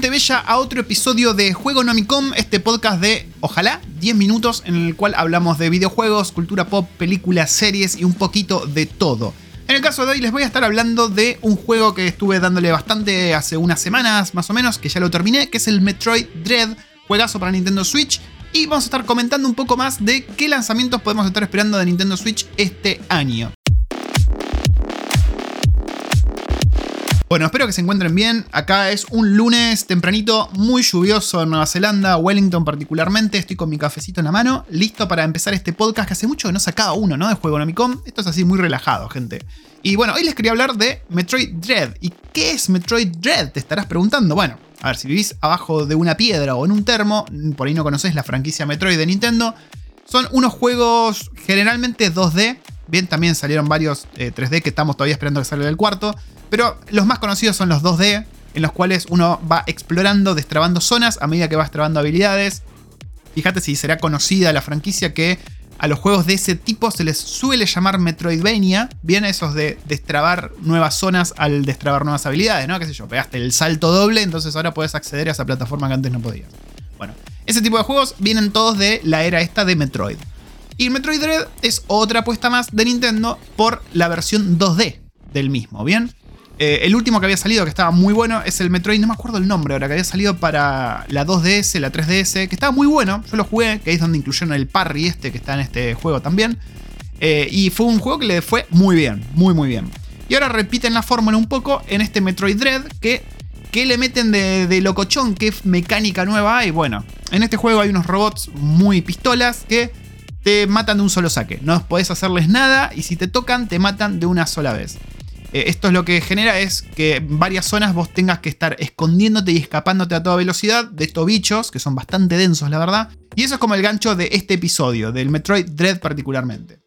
gente bella a otro episodio de Juego Nomicom, este podcast de, ojalá, 10 minutos en el cual hablamos de videojuegos, cultura pop, películas, series y un poquito de todo. En el caso de hoy les voy a estar hablando de un juego que estuve dándole bastante hace unas semanas más o menos, que ya lo terminé, que es el Metroid Dread, juegazo para Nintendo Switch. Y vamos a estar comentando un poco más de qué lanzamientos podemos estar esperando de Nintendo Switch este año. Bueno, espero que se encuentren bien. Acá es un lunes tempranito, muy lluvioso en Nueva Zelanda, Wellington particularmente. Estoy con mi cafecito en la mano, listo para empezar este podcast que hace mucho que no sacaba uno, ¿no? De Juego Nomicom. Esto es así muy relajado, gente. Y bueno, hoy les quería hablar de Metroid Dread. ¿Y qué es Metroid Dread? Te estarás preguntando. Bueno, a ver, si vivís abajo de una piedra o en un termo, por ahí no conoces la franquicia Metroid de Nintendo. Son unos juegos generalmente 2D. Bien, también salieron varios 3D eh, que estamos todavía esperando que salga el cuarto. Pero los más conocidos son los 2D, en los cuales uno va explorando, destrabando zonas a medida que va destrabando habilidades. Fíjate si será conocida la franquicia que a los juegos de ese tipo se les suele llamar Metroidvania. Bien, esos de destrabar nuevas zonas al destrabar nuevas habilidades, ¿no? ¿Qué sé yo? Pegaste el salto doble, entonces ahora puedes acceder a esa plataforma que antes no podías. Bueno, ese tipo de juegos vienen todos de la era esta de Metroid. Y Metroid Dread es otra apuesta más de Nintendo por la versión 2D del mismo, ¿bien? Eh, el último que había salido, que estaba muy bueno, es el Metroid, no me acuerdo el nombre ahora, que había salido para la 2DS, la 3DS, que estaba muy bueno. Yo lo jugué, que es donde incluyeron el parry este que está en este juego también. Eh, y fue un juego que le fue muy bien, muy muy bien. Y ahora repiten la fórmula un poco en este Metroid Dread, que, que le meten de, de locochón, qué mecánica nueva hay. Bueno, en este juego hay unos robots muy pistolas que te matan de un solo saque. No podés hacerles nada y si te tocan, te matan de una sola vez. Eh, esto es lo que genera es que en varias zonas vos tengas que estar escondiéndote y escapándote a toda velocidad de estos bichos, que son bastante densos, la verdad. Y eso es como el gancho de este episodio, del Metroid Dread particularmente.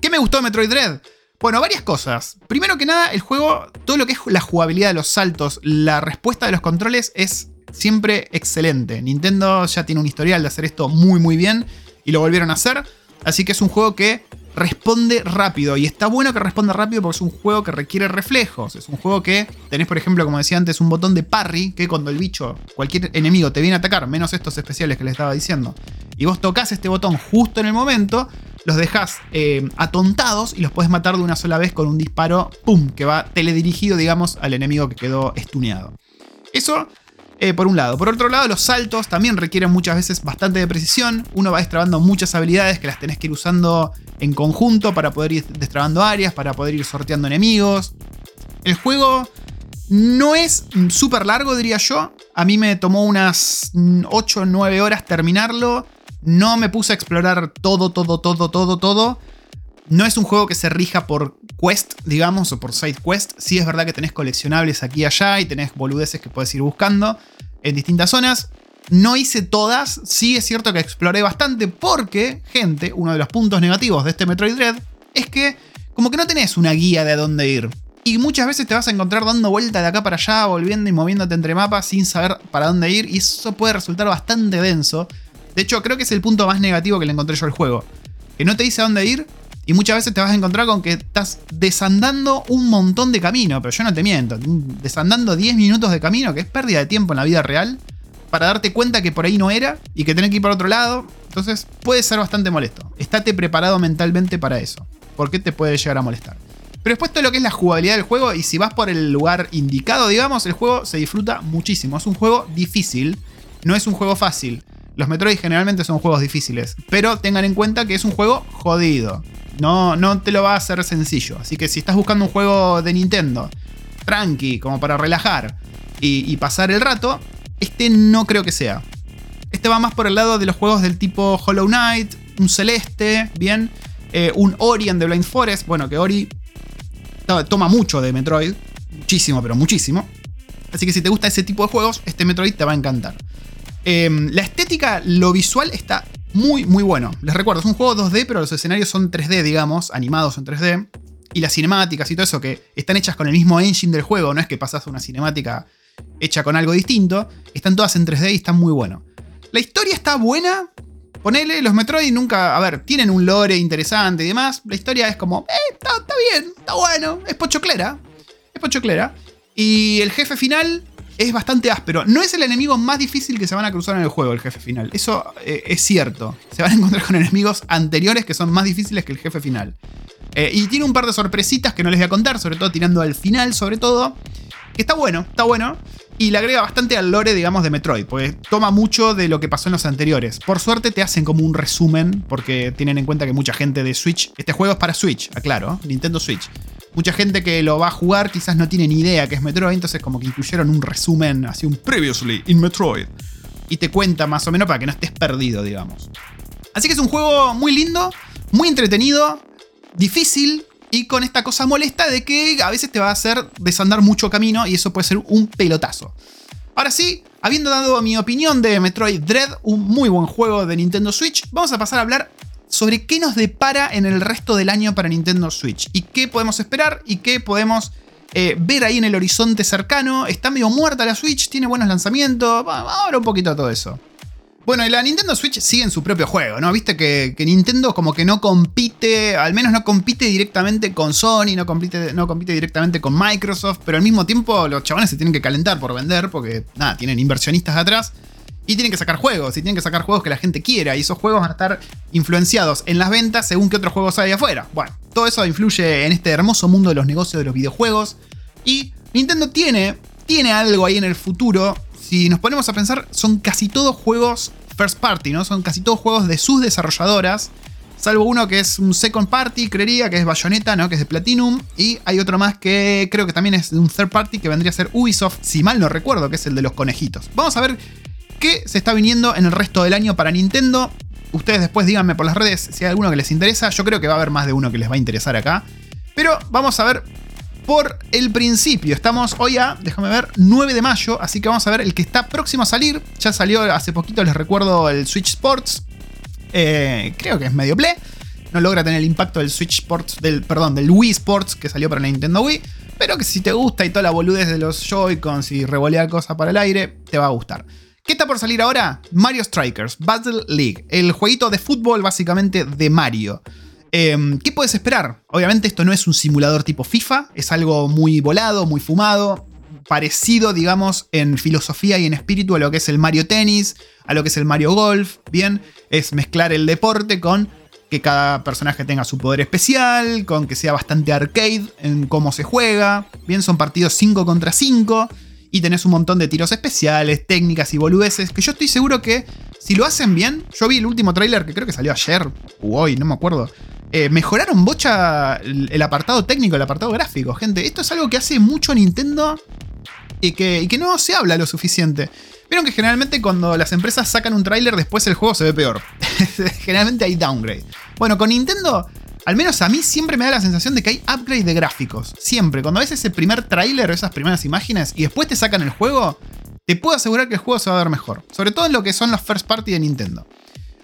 ¿Qué me gustó de Metroid Dread? Bueno, varias cosas. Primero que nada, el juego, todo lo que es la jugabilidad de los saltos, la respuesta de los controles es siempre excelente. Nintendo ya tiene un historial de hacer esto muy muy bien y lo volvieron a hacer. Así que es un juego que responde rápido. Y está bueno que responda rápido porque es un juego que requiere reflejos. Es un juego que tenés, por ejemplo, como decía antes, un botón de parry que cuando el bicho, cualquier enemigo te viene a atacar, menos estos especiales que les estaba diciendo, y vos tocas este botón justo en el momento, los dejas eh, atontados y los puedes matar de una sola vez con un disparo, ¡pum!, que va teledirigido, digamos, al enemigo que quedó estuneado. Eso eh, por un lado. Por otro lado, los saltos también requieren muchas veces bastante de precisión. Uno va destrabando muchas habilidades que las tenés que ir usando en conjunto para poder ir destrabando áreas, para poder ir sorteando enemigos. El juego no es súper largo, diría yo. A mí me tomó unas 8 o 9 horas terminarlo. No me puse a explorar todo, todo, todo, todo, todo. No es un juego que se rija por quest, digamos, o por side quest. Sí es verdad que tenés coleccionables aquí y allá y tenés boludeces que puedes ir buscando en distintas zonas. No hice todas, sí es cierto que exploré bastante porque, gente, uno de los puntos negativos de este Metroid Dread es que como que no tenés una guía de a dónde ir. Y muchas veces te vas a encontrar dando vuelta de acá para allá, volviendo y moviéndote entre mapas sin saber para dónde ir y eso puede resultar bastante denso. De hecho, creo que es el punto más negativo que le encontré yo al juego. Que no te dice a dónde ir y muchas veces te vas a encontrar con que estás desandando un montón de camino, pero yo no te miento, desandando 10 minutos de camino, que es pérdida de tiempo en la vida real, para darte cuenta que por ahí no era y que tenés que ir por otro lado. Entonces puede ser bastante molesto. Estate preparado mentalmente para eso, porque te puede llegar a molestar. Pero después todo lo que es la jugabilidad del juego, y si vas por el lugar indicado, digamos, el juego se disfruta muchísimo. Es un juego difícil, no es un juego fácil. Los Metroid generalmente son juegos difíciles, pero tengan en cuenta que es un juego jodido. No, no te lo va a hacer sencillo. Así que si estás buscando un juego de Nintendo, tranqui, como para relajar y, pasar el rato, este no creo que sea. Este va más por el lado de los juegos del tipo Hollow Knight, un Celeste, bien, eh, un Ori en The Blind Forest. Bueno, que Ori toma mucho de Metroid, muchísimo, pero muchísimo. Así que si te gusta ese tipo de juegos, este Metroid te va a encantar. Em, la estética, lo visual está muy, muy bueno. Les recuerdo, es un juego 2D, pero los escenarios son 3D, digamos, animados en 3D. Y las cinemáticas y todo eso que están hechas con el mismo engine del juego, no es que pasas una cinemática hecha con algo distinto, están todas en 3D y están muy bueno. La historia está buena. Ponele, los Metroid nunca, a ver, tienen un lore interesante y demás. La historia es como, eh, está, está bien, está bueno, es pochoclera. Es pochoclera. Y el jefe final es bastante áspero. No es el enemigo más difícil que se van a cruzar en el juego, el jefe final. Eso eh, es cierto. Se van a encontrar con enemigos anteriores que son más difíciles que el jefe final. Eh, y tiene un par de sorpresitas que no les voy a contar, sobre todo tirando al final, sobre todo. Que está bueno, está bueno. Y le agrega bastante al lore, digamos, de Metroid, pues toma mucho de lo que pasó en los anteriores. Por suerte te hacen como un resumen, porque tienen en cuenta que mucha gente de Switch. Este juego es para Switch, aclaro, Nintendo Switch. Mucha gente que lo va a jugar quizás no tiene ni idea que es Metroid, entonces como que incluyeron un resumen, así un previously in Metroid. Y te cuenta más o menos para que no estés perdido, digamos. Así que es un juego muy lindo, muy entretenido, difícil, y con esta cosa molesta de que a veces te va a hacer desandar mucho camino y eso puede ser un pelotazo. Ahora sí, habiendo dado mi opinión de Metroid Dread, un muy buen juego de Nintendo Switch, vamos a pasar a hablar sobre qué nos depara en el resto del año para Nintendo Switch y qué podemos esperar y qué podemos eh, ver ahí en el horizonte cercano. Está medio muerta la Switch, tiene buenos lanzamientos, ahora un poquito de todo eso. Bueno, y la Nintendo Switch sigue en su propio juego, ¿no? Viste que, Nintendo como que no compite, al menos no compite directamente con Sony, no compite, no compite directamente con Microsoft, pero al mismo tiempo los chavales se tienen que calentar por vender porque, nada, tienen inversionistas atrás y tienen que sacar juegos, y tienen que sacar juegos que la gente quiera, y esos juegos van a estar influenciados en las ventas según qué otros juegos hay afuera. Bueno, todo eso influye en este hermoso mundo de los negocios de los videojuegos, y Nintendo tiene, tiene algo ahí en el futuro si nos ponemos a pensar, son casi todos juegos first party, ¿no? Son casi todos juegos de sus desarrolladoras. Salvo uno que es un second party, creería, que es Bayonetta, ¿no? Que es de Platinum. Y hay otro más que creo que también es de un third party, que vendría a ser Ubisoft, si mal no recuerdo, que es el de los conejitos. Vamos a ver qué se está viniendo en el resto del año para Nintendo. Ustedes después díganme por las redes si hay alguno que les interesa. Yo creo que va a haber más de uno que les va a interesar acá. Pero vamos a ver por el principio. Estamos hoy a, déjame ver, 9 de mayo, así que vamos a ver el que está próximo a salir. Ya salió hace poquito, les recuerdo, el Switch Sports. Eh, creo que es medio play. No logra tener el impacto del Switch Sports, del, perdón, del Wii Sports que salió para la Nintendo Wii. Pero que si te gusta y toda la boludez de los Joy-Cons y revolear cosas para el aire, te va a gustar. ¿Qué está por salir ahora? Mario Strikers, Battle League, el jueguito de fútbol básicamente de Mario. Em, ¿Qué puedes esperar? Obviamente esto no es un simulador tipo FIFA, es algo muy volado, muy fumado, parecido, digamos, en filosofía y en espíritu a lo que es el Mario Tennis, a lo que es el Mario Golf, bien, es mezclar el deporte con que cada personaje tenga su poder especial, con que sea bastante arcade en cómo se juega, bien, son partidos 5 contra 5 y tenés un montón de tiros especiales, técnicas y boludeces, que yo estoy seguro que si lo hacen bien, yo vi el último tráiler que creo que salió ayer o hoy, no me acuerdo, eh, mejoraron bocha el, apartado técnico, el apartado gráfico, gente. Esto es algo que hace mucho Nintendo y que, que no se habla lo suficiente. Vieron que generalmente cuando las empresas sacan un tráiler después el juego se ve peor. generalmente hay downgrade. Bueno, con Nintendo, al menos a mí siempre me da la sensación de que hay upgrade de gráficos. Siempre. Cuando ves ese primer tráiler o esas primeras imágenes y después te sacan el juego, te puedo asegurar que el juego se va a ver mejor. Sobre todo en lo que son los first party de Nintendo.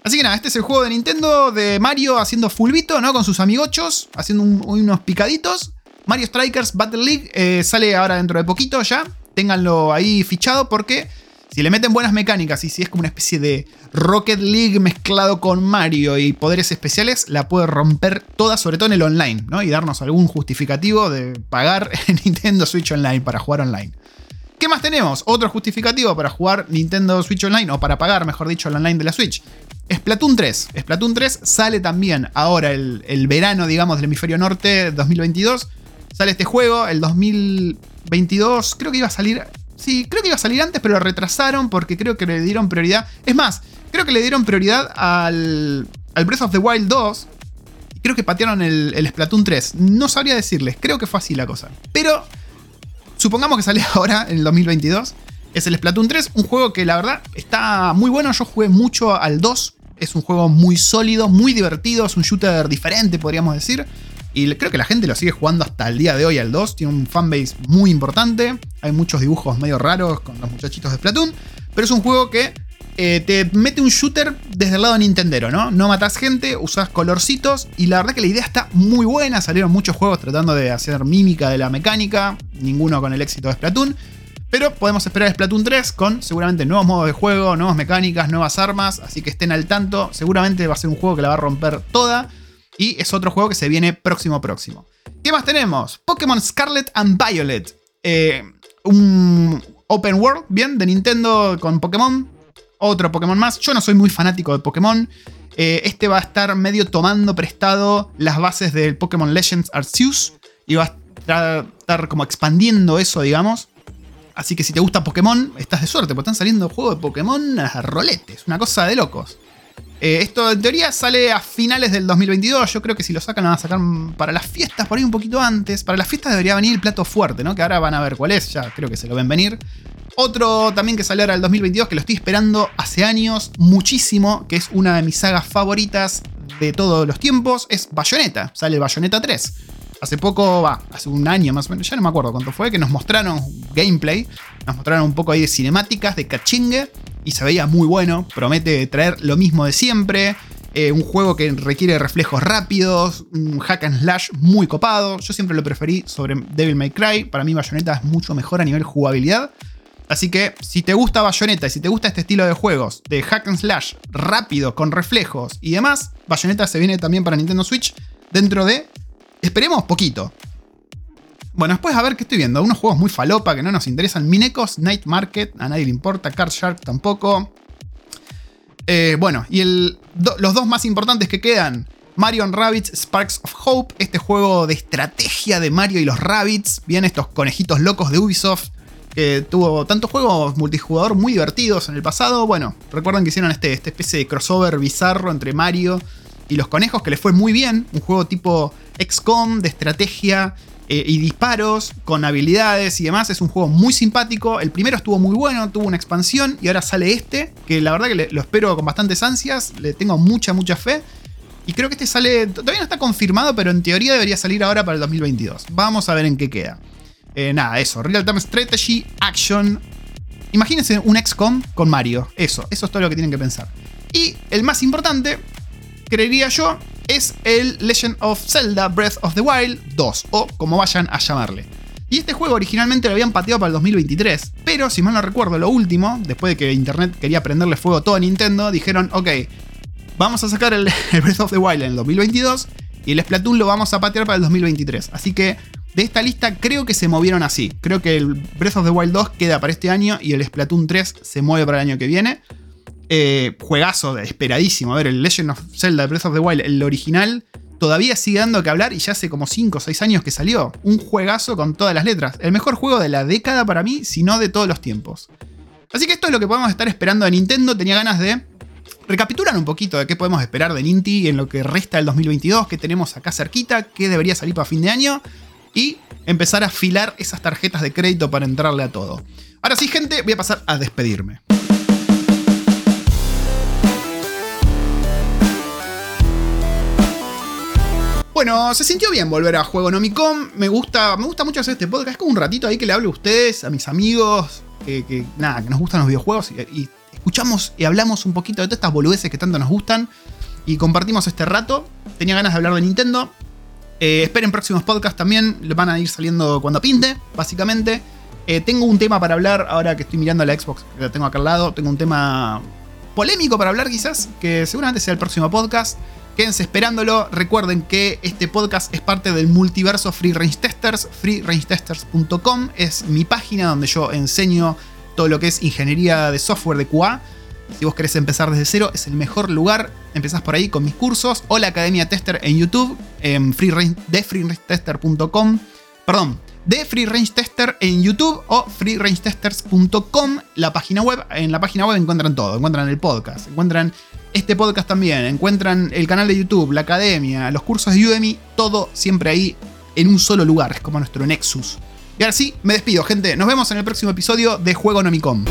Así que nada, este es el juego de Nintendo de Mario haciendo fulbito, ¿no? Con sus amigochos, haciendo unos picaditos. Mario Strikers Battle League eh, sale ahora dentro de poquito ya. Ténganlo ahí fichado porque si le meten buenas mecánicas y si es como una especie de Rocket League mezclado con Mario y poderes especiales, la puede romper toda, sobre todo en el online, ¿no? Y darnos algún justificativo de pagar en Nintendo Switch Online para jugar online. ¿Qué más tenemos? Otro justificativo para jugar Nintendo Switch Online, o para pagar, mejor dicho, el online de la Switch. Splatoon 3. Splatoon 3 sale también ahora el, verano, digamos, del hemisferio norte 2022. Sale este juego, el 2022, creo que iba a salir... Sí, creo que iba a salir antes, pero lo retrasaron porque creo que le dieron prioridad. Es más, creo que le dieron prioridad al, al Breath of the Wild 2. Creo que patearon el, el Splatoon 3. No sabría decirles, creo que fue así la cosa. Pero supongamos que sale ahora, en el 2022 es el Splatoon 3, un juego que la verdad está muy bueno. Yo jugué mucho al 2, es un juego muy sólido, muy divertido, es un shooter diferente, podríamos decir. Y creo que la gente lo sigue jugando hasta el día de hoy al 2. Tiene un fanbase muy importante. Hay muchos dibujos medio raros con los muchachitos de Splatoon. Pero es un juego que eh, te mete un shooter desde el lado de Nintendo, ¿no? No matas gente, usas colorcitos. Y la verdad que la idea está muy buena. Salieron muchos juegos tratando de hacer mímica de la mecánica. Ninguno con el éxito de Splatoon. Pero podemos esperar Splatoon 3 con seguramente nuevos modos de juego, nuevas mecánicas, nuevas armas. Así que estén al tanto. Seguramente va a ser un juego que la va a romper toda. Y es otro juego que se viene próximo próximo. ¿Qué más tenemos? Pokémon Scarlet and Violet. Eh, un Open World, bien, de Nintendo con Pokémon. Otro Pokémon más. Yo no soy muy fanático de Pokémon. Eh, este va a estar medio tomando prestado las bases del Pokémon Legends Arceus. Y va a estar como expandiendo eso, digamos. Así que si te gusta Pokémon, estás de suerte, porque están saliendo juegos de Pokémon a roletes. Una cosa de locos. Eh, esto en teoría sale a finales del 2022. Yo creo que si lo sacan, van a sacar para las fiestas, por ahí un poquito antes. Para las fiestas debería venir el plato fuerte, ¿no? Que ahora van a ver cuál es. Ya creo que se lo ven venir. Otro también que sale ahora el 2022, que lo estoy esperando hace años muchísimo, que es una de mis sagas favoritas de todos los tiempos, es Bayonetta. Sale Bayonetta 3. Hace poco, va, hace un año más o menos, ya no me acuerdo cuánto fue, que nos mostraron gameplay, nos mostraron un poco ahí de cinemáticas, de cachingue, y se veía muy bueno, promete traer lo mismo de siempre, eh, un juego que requiere reflejos rápidos, un hack and slash muy copado, yo siempre lo preferí sobre Devil May Cry, para mí Bayonetta es mucho mejor a nivel jugabilidad, Así que si te gusta Bayonetta y si te gusta este estilo de juegos de hack and slash rápido, con reflejos y demás, Bayonetta se viene también para Nintendo Switch dentro de Esperemos poquito. Bueno, después a ver qué estoy viendo. Unos juegos muy falopa que no nos interesan. Minecos, Night Market, a nadie le importa. Card Shark tampoco. Eh, bueno, y los dos más importantes que quedan. Mario Rabbits Sparks of Hope, este juego de estrategia de Mario y los Rabbits, bien estos conejitos locos de Ubisoft, que tuvo tantos juegos multijugador muy divertidos en el pasado. Bueno, recuerden que hicieron este, esta especie de crossover bizarro entre Mario y los conejos, que les fue muy bien, un juego tipo XCOM de estrategia eh, y disparos con habilidades y demás. Es un juego muy simpático. El primero estuvo muy bueno, tuvo una expansión y ahora sale este, que la verdad que lo espero con bastantes ansias. Le tengo mucha, mucha fe. Y creo que este sale, todavía no está confirmado, pero en teoría debería salir ahora para el 2022. Vamos a ver en qué queda. Eh, nada, eso, Real Time Strategy, Action. Imagínense un XCOM con Mario. Eso, eso es todo lo que tienen que pensar. Y el más importante, creería yo, es el Legend of Zelda Breath of the Wild 2, o como vayan a llamarle. Y este juego originalmente lo habían pateado para el 2023, pero si mal no recuerdo, lo último, después de que Internet quería prenderle fuego a todo Nintendo, dijeron, ok, vamos a sacar el, Breath of the Wild en el 2022 y el Splatoon lo vamos a patear para el 2023. Así que de esta lista creo que se movieron así. Creo que el Breath of the Wild 2 queda para este año y el Splatoon 3 se mueve para el año que viene. Eh, juegazo, esperadísimo. A ver, el Legend of Zelda Breath of the Wild, el original, todavía sigue dando que hablar y ya hace como 5 o 6 años que salió. Un juegazo con todas las letras. El mejor juego de la década para mí, si no de todos los tiempos. Así que esto es lo que podemos estar esperando de Nintendo. Tenía ganas de recapitular un poquito de qué podemos esperar de Ninty en lo que resta del 2022, que tenemos acá cerquita, qué debería salir para fin de año y empezar a afilar esas tarjetas de crédito para entrarle a todo. Ahora sí, gente, voy a pasar a despedirme. Bueno, se sintió bien volver a Juego Nomicom. Me gusta, me gusta mucho hacer este podcast. Es como un ratito ahí que le hablo a ustedes, a mis amigos, que, nada, que nos gustan los videojuegos y, escuchamos y hablamos un poquito de todas estas boludeces que tanto nos gustan y compartimos este rato. Tenía ganas de hablar de Nintendo. Eh, esperen próximos podcasts también, van a ir saliendo cuando pinte, básicamente. Eh, tengo un tema para hablar, ahora que estoy mirando la Xbox, que la tengo acá al lado, tengo un tema polémico para hablar quizás, que seguramente sea el próximo podcast. Quédense esperándolo. Recuerden que este podcast es parte del multiverso Free Range Testers. FreeRangeTesters.com es mi página donde yo enseño todo lo que es ingeniería de software de QA. Si vos querés empezar desde cero, es el mejor lugar. Empezás por ahí con mis cursos o la Academia Tester en YouTube, en free de freerangetester.com. Perdón, de Free Range Tester en YouTube o freerangetesters.com, la página web. En la página web encuentran todo, encuentran el podcast, encuentran este podcast también, encuentran el canal de YouTube, la academia, los cursos de Udemy, todo siempre ahí en un solo lugar, es como nuestro Nexus. Y ahora sí, me despido, gente. Nos vemos en el próximo episodio de Juego Nomicom.